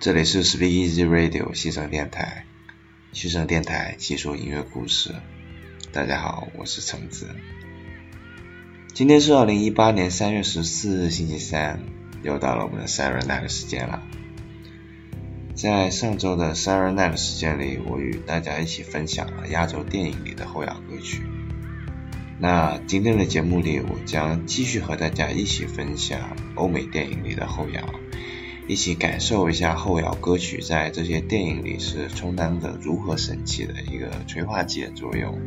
这里是 Speak Easy Radio 西城电台，西城电台细说音乐故事。大家好，我是橙子。今天是二零一八年三月十四日星期三，又到了我们的 Siren Night 时间了。在上周的 Siren Night 时间里，我与大家一起分享了亚洲电影里的后摇歌曲。那今天的节目里，我将继续和大家一起分享欧美电影里的后摇，一起感受一下后摇歌曲在这些电影里是充当着如何神奇的一个催化剂的作用，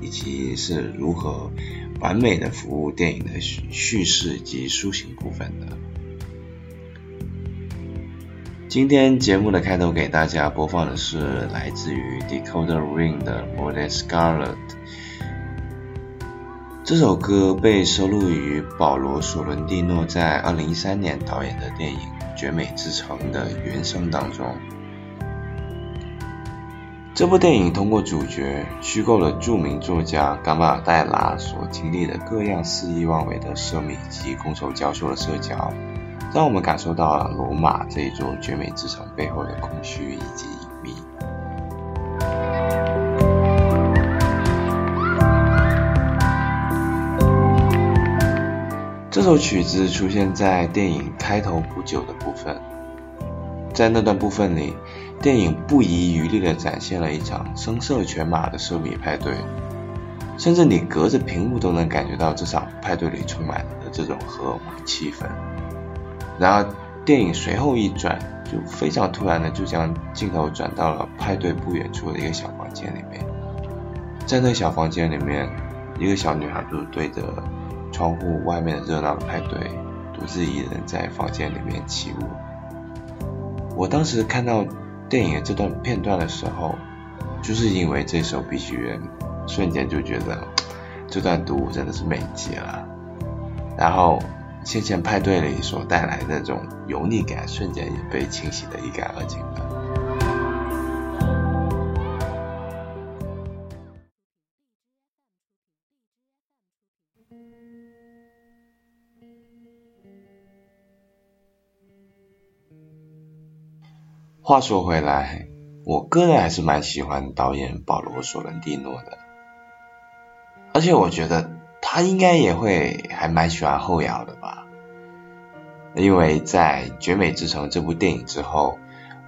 以及是如何完美的服务电影的叙事及抒情部分的。今天节目的开头给大家播放的是来自于 Decoder Ring 的 Modern Scarlet。这首歌被收录于保罗·索伦蒂诺在2013年导演的电影《绝美之城》的原声当中。这部电影通过主角虚构了著名作家冈巴尔戴拉所经历的各样肆意妄为的奢靡及觥筹交错的社交，让我们感受到了罗马这一座绝美之城背后的空虚以及这首曲子出现在电影开头不久的部分，在那段部分里，电影不遗余力地展现了一场声色犬马的奢靡派对，甚至你隔着屏幕都能感觉到这场派对里充满了这种荷尔蒙气氛。然而，电影随后一转，就非常突然的就将镜头转到了派对不远处的一个小房间里面，在那小房间里面，一个小女孩就对着。窗户外面的热闹的派对，独自一人在房间里面起舞。我当时看到电影这段片段的时候，就是因为这首 BGM，瞬间就觉得这段独舞真的是美极了。然后先前派对里所带来的那种油腻感，瞬间也被清洗得一干二净了。话说回来，我个人还是蛮喜欢导演保罗·索伦蒂诺的，而且我觉得他应该也会还蛮喜欢后摇的吧，因为在《绝美之城》这部电影之后，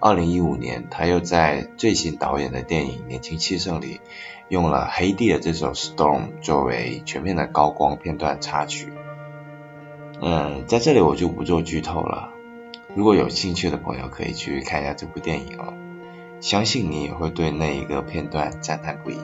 二零一五年他又在最新导演的电影《年轻气盛》里用了黑帝的这首《Storm》作为全片的高光片段插曲。嗯，在这里我就不做剧透了。如果有兴趣的朋友，可以去看一下这部电影哦，相信你也会对那一个片段赞叹不已。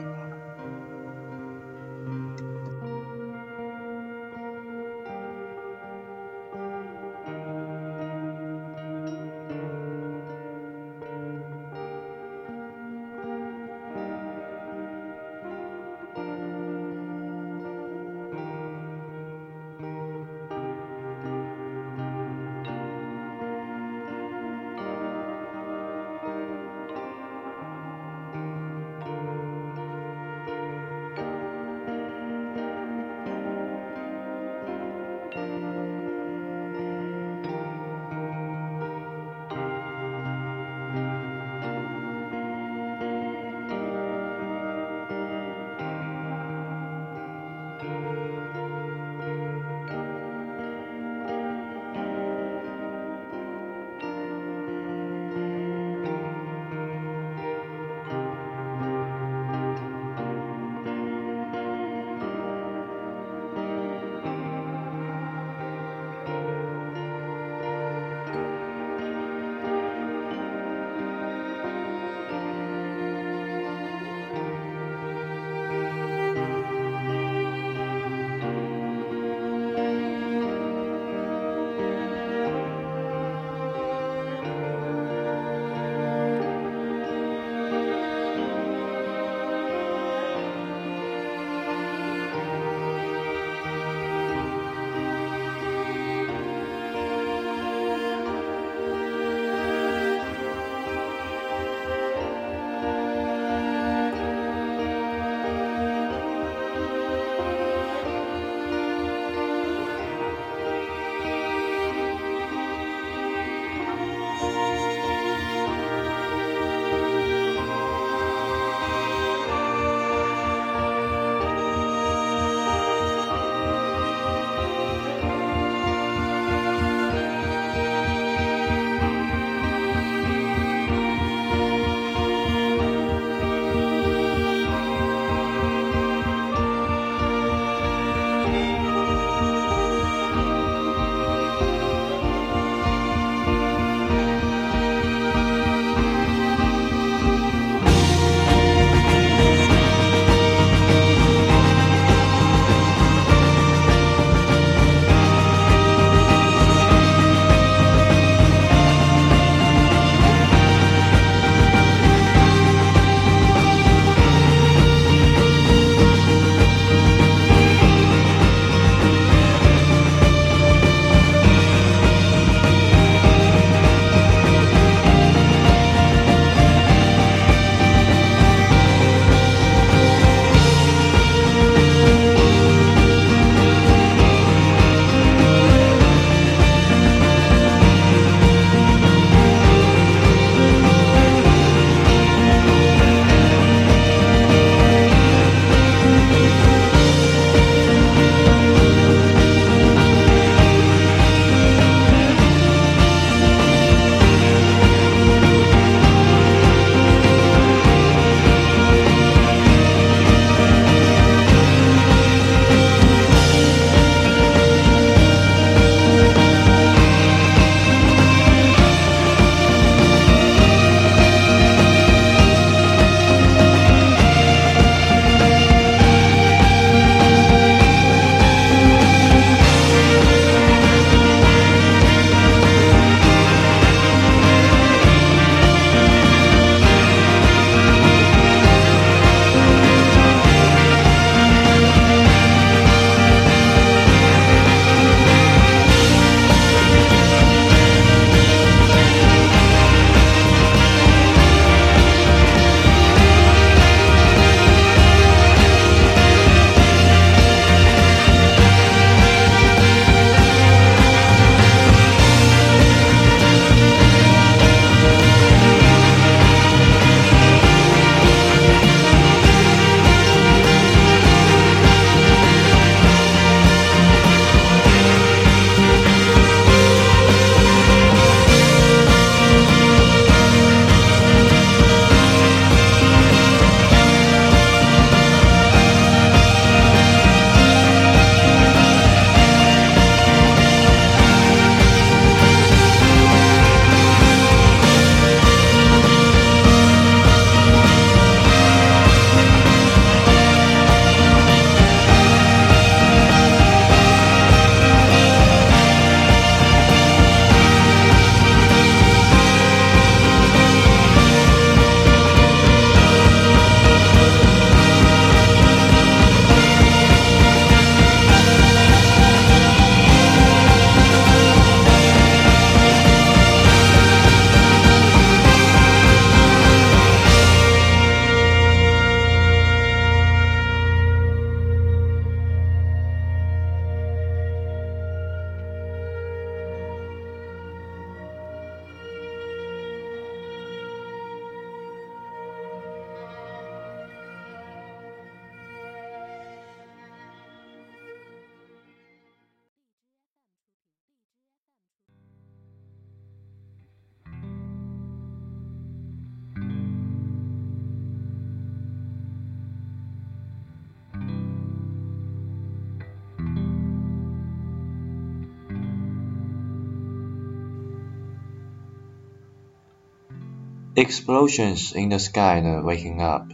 Explosions in the Sky 的 Waking Up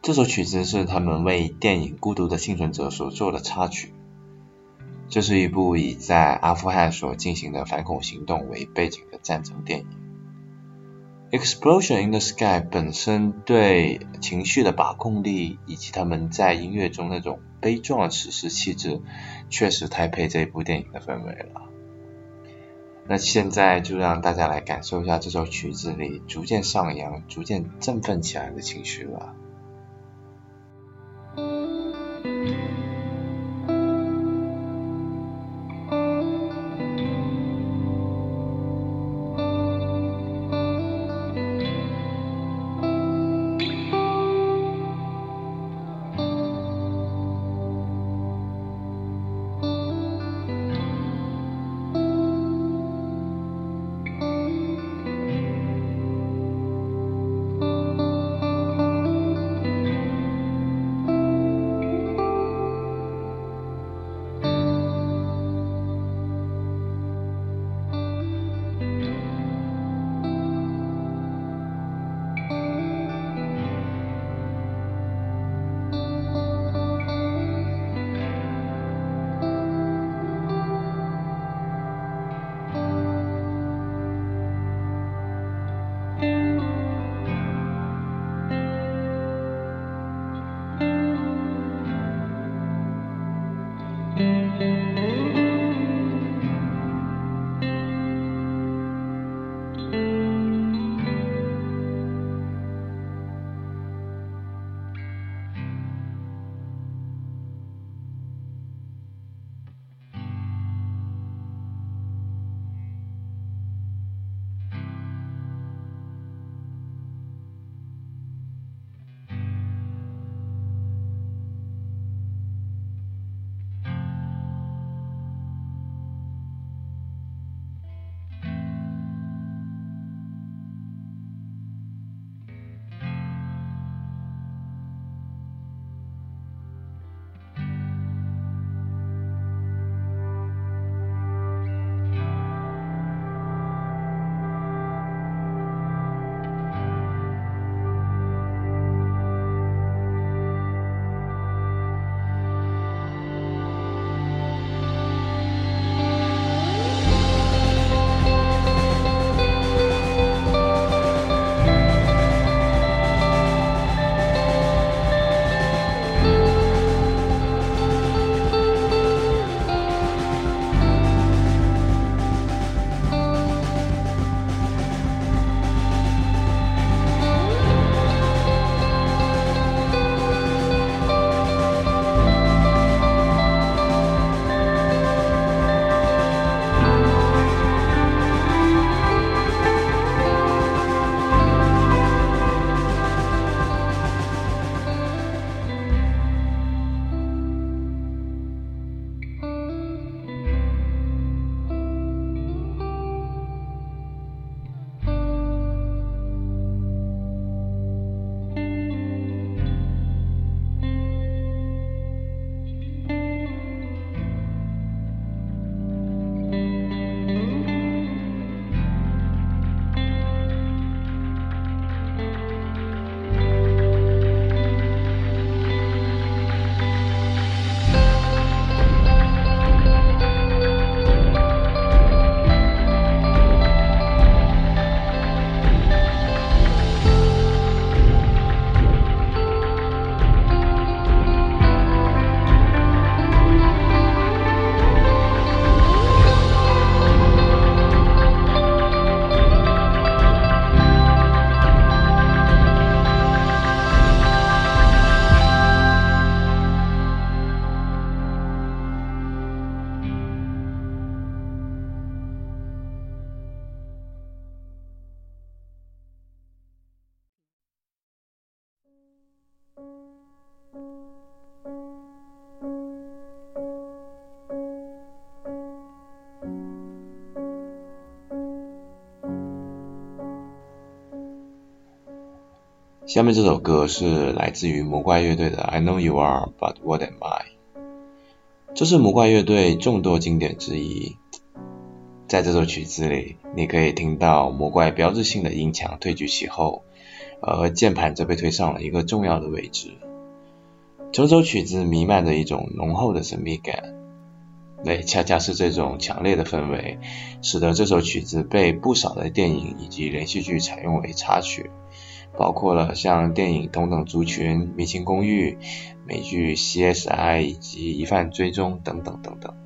这首曲子是他们为电影《孤独的幸存者》所做的插曲。这是一部以在阿富汗所进行的反恐行动为背景的战争电影。Explosion in the Sky 本身对情绪的把控力以及他们在音乐中那种悲壮史诗气质，确实太配这部电影的氛围了。那现在就让大家来感受一下这首曲子里逐渐上扬、逐渐振奋起来的情绪吧。下面这首歌是来自于魔怪乐队的《I Know You Are But What Am I》，这是魔怪乐队众多经典之一。在这首曲子里，你可以听到魔怪标志性的音墙退居其后，而键盘则被推上了一个重要的位置。整首曲子弥漫着一种浓厚的神秘感，那恰恰是这种强烈的氛围，使得这首曲子被不少的电影以及连续剧采用为插曲，包括了像电影《同等族群》《迷情公寓》、美剧《CSI》以及《疑犯追踪》等等等等。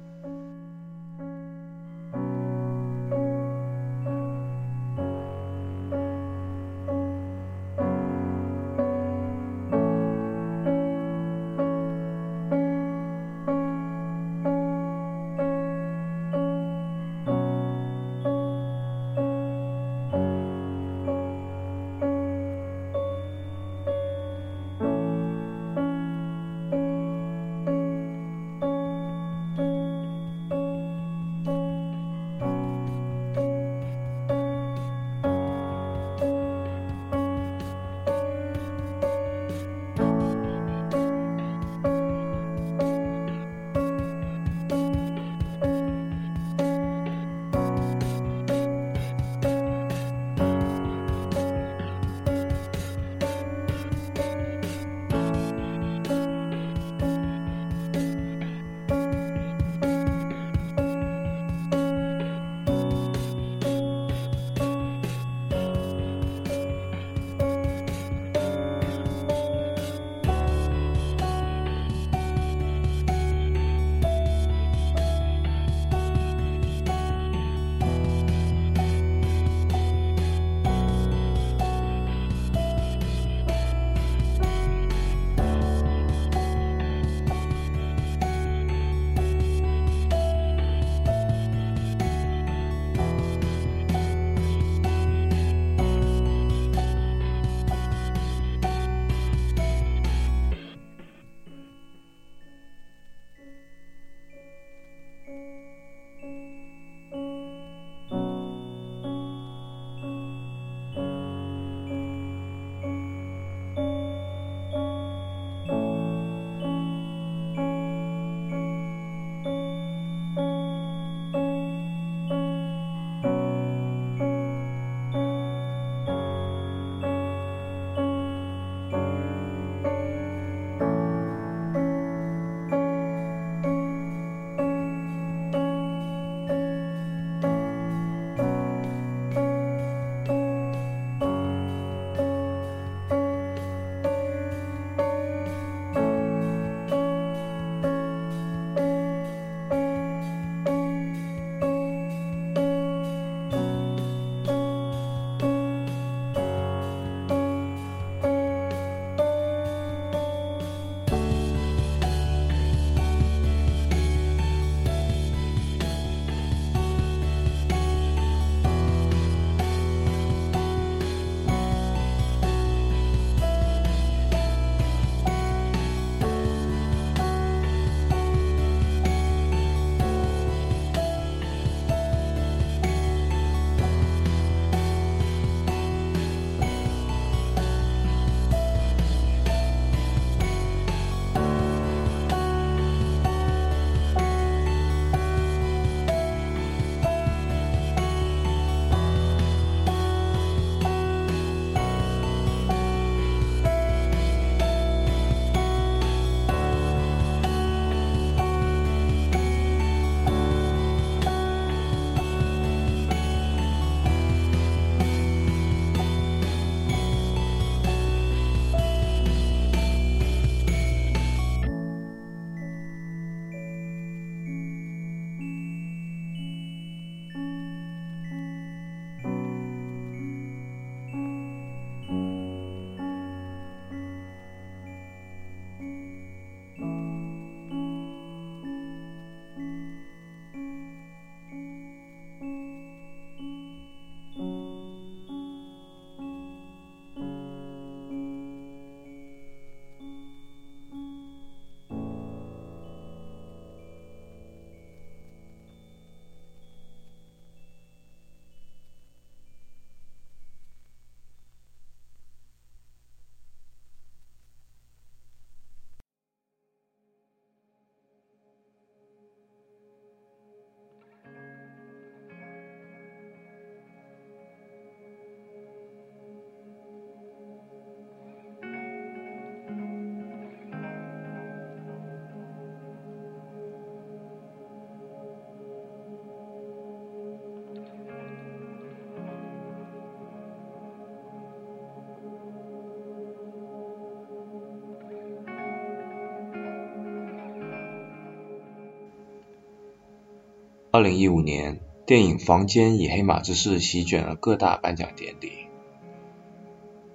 二零一五年，电影《房间》以黑马之势席卷了各大颁奖典礼。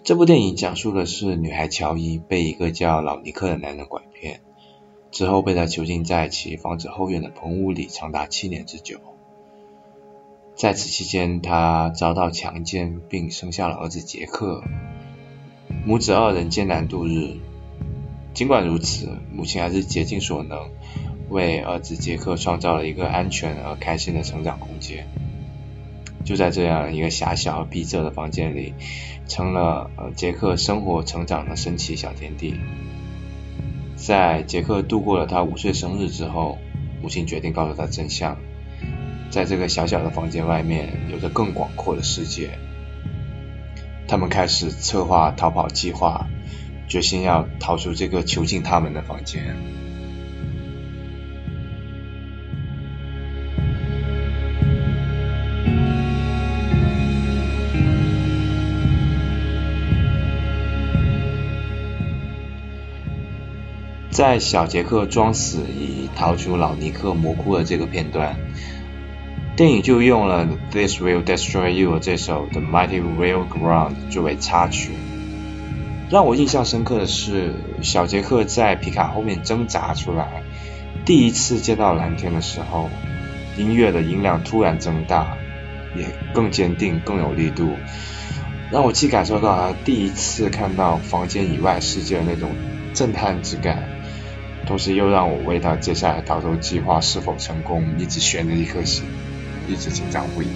这部电影讲述的是女孩乔伊被一个叫老尼克的男人拐骗，之后被他囚禁在其房子后院的棚屋里长达七年之久。在此期间，她遭到强奸，并生下了儿子杰克，母子二人艰难度日。尽管如此，母亲还是竭尽所能。为儿子杰克创造了一个安全而开心的成长空间。就在这样一个狭小而闭塞的房间里，成了杰克生活成长的神奇小天地。在杰克度过了他五岁生日之后，母亲决定告诉他真相：在这个小小的房间外面，有着更广阔的世界。他们开始策划逃跑计划，决心要逃出这个囚禁他们的房间。在小杰克装死以逃出老尼克魔窟的这个片段，电影就用了《This Will Destroy You》这首《The Mighty Will Ground》作为插曲。让我印象深刻的是，小杰克在皮卡后面挣扎出来，第一次见到蓝天的时候，音乐的音量突然增大，也更坚定、更有力度，让我既感受到他第一次看到房间以外世界的那种震撼之感。同时又让我为他接下来逃脱计划是否成功一直悬着一颗心，一直紧张不已。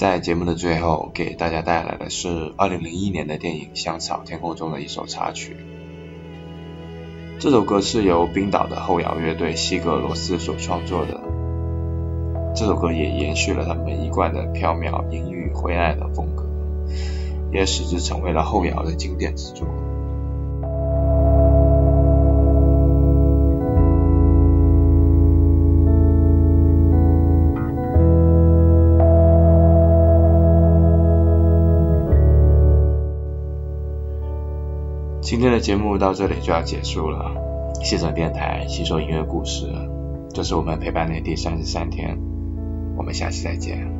在节目的最后，给大家带来的是2001年的电影《香草天空》中的一首插曲。这首歌是由冰岛的后摇乐队西格罗斯所创作的。这首歌也延续了他们一贯的飘渺、阴郁、灰暗的风格，也使之成为了后摇的经典之作。今天的节目到这里就要结束了。西城电台吸收音乐故事，这是我们陪伴你的第三十三天。我们下期再见。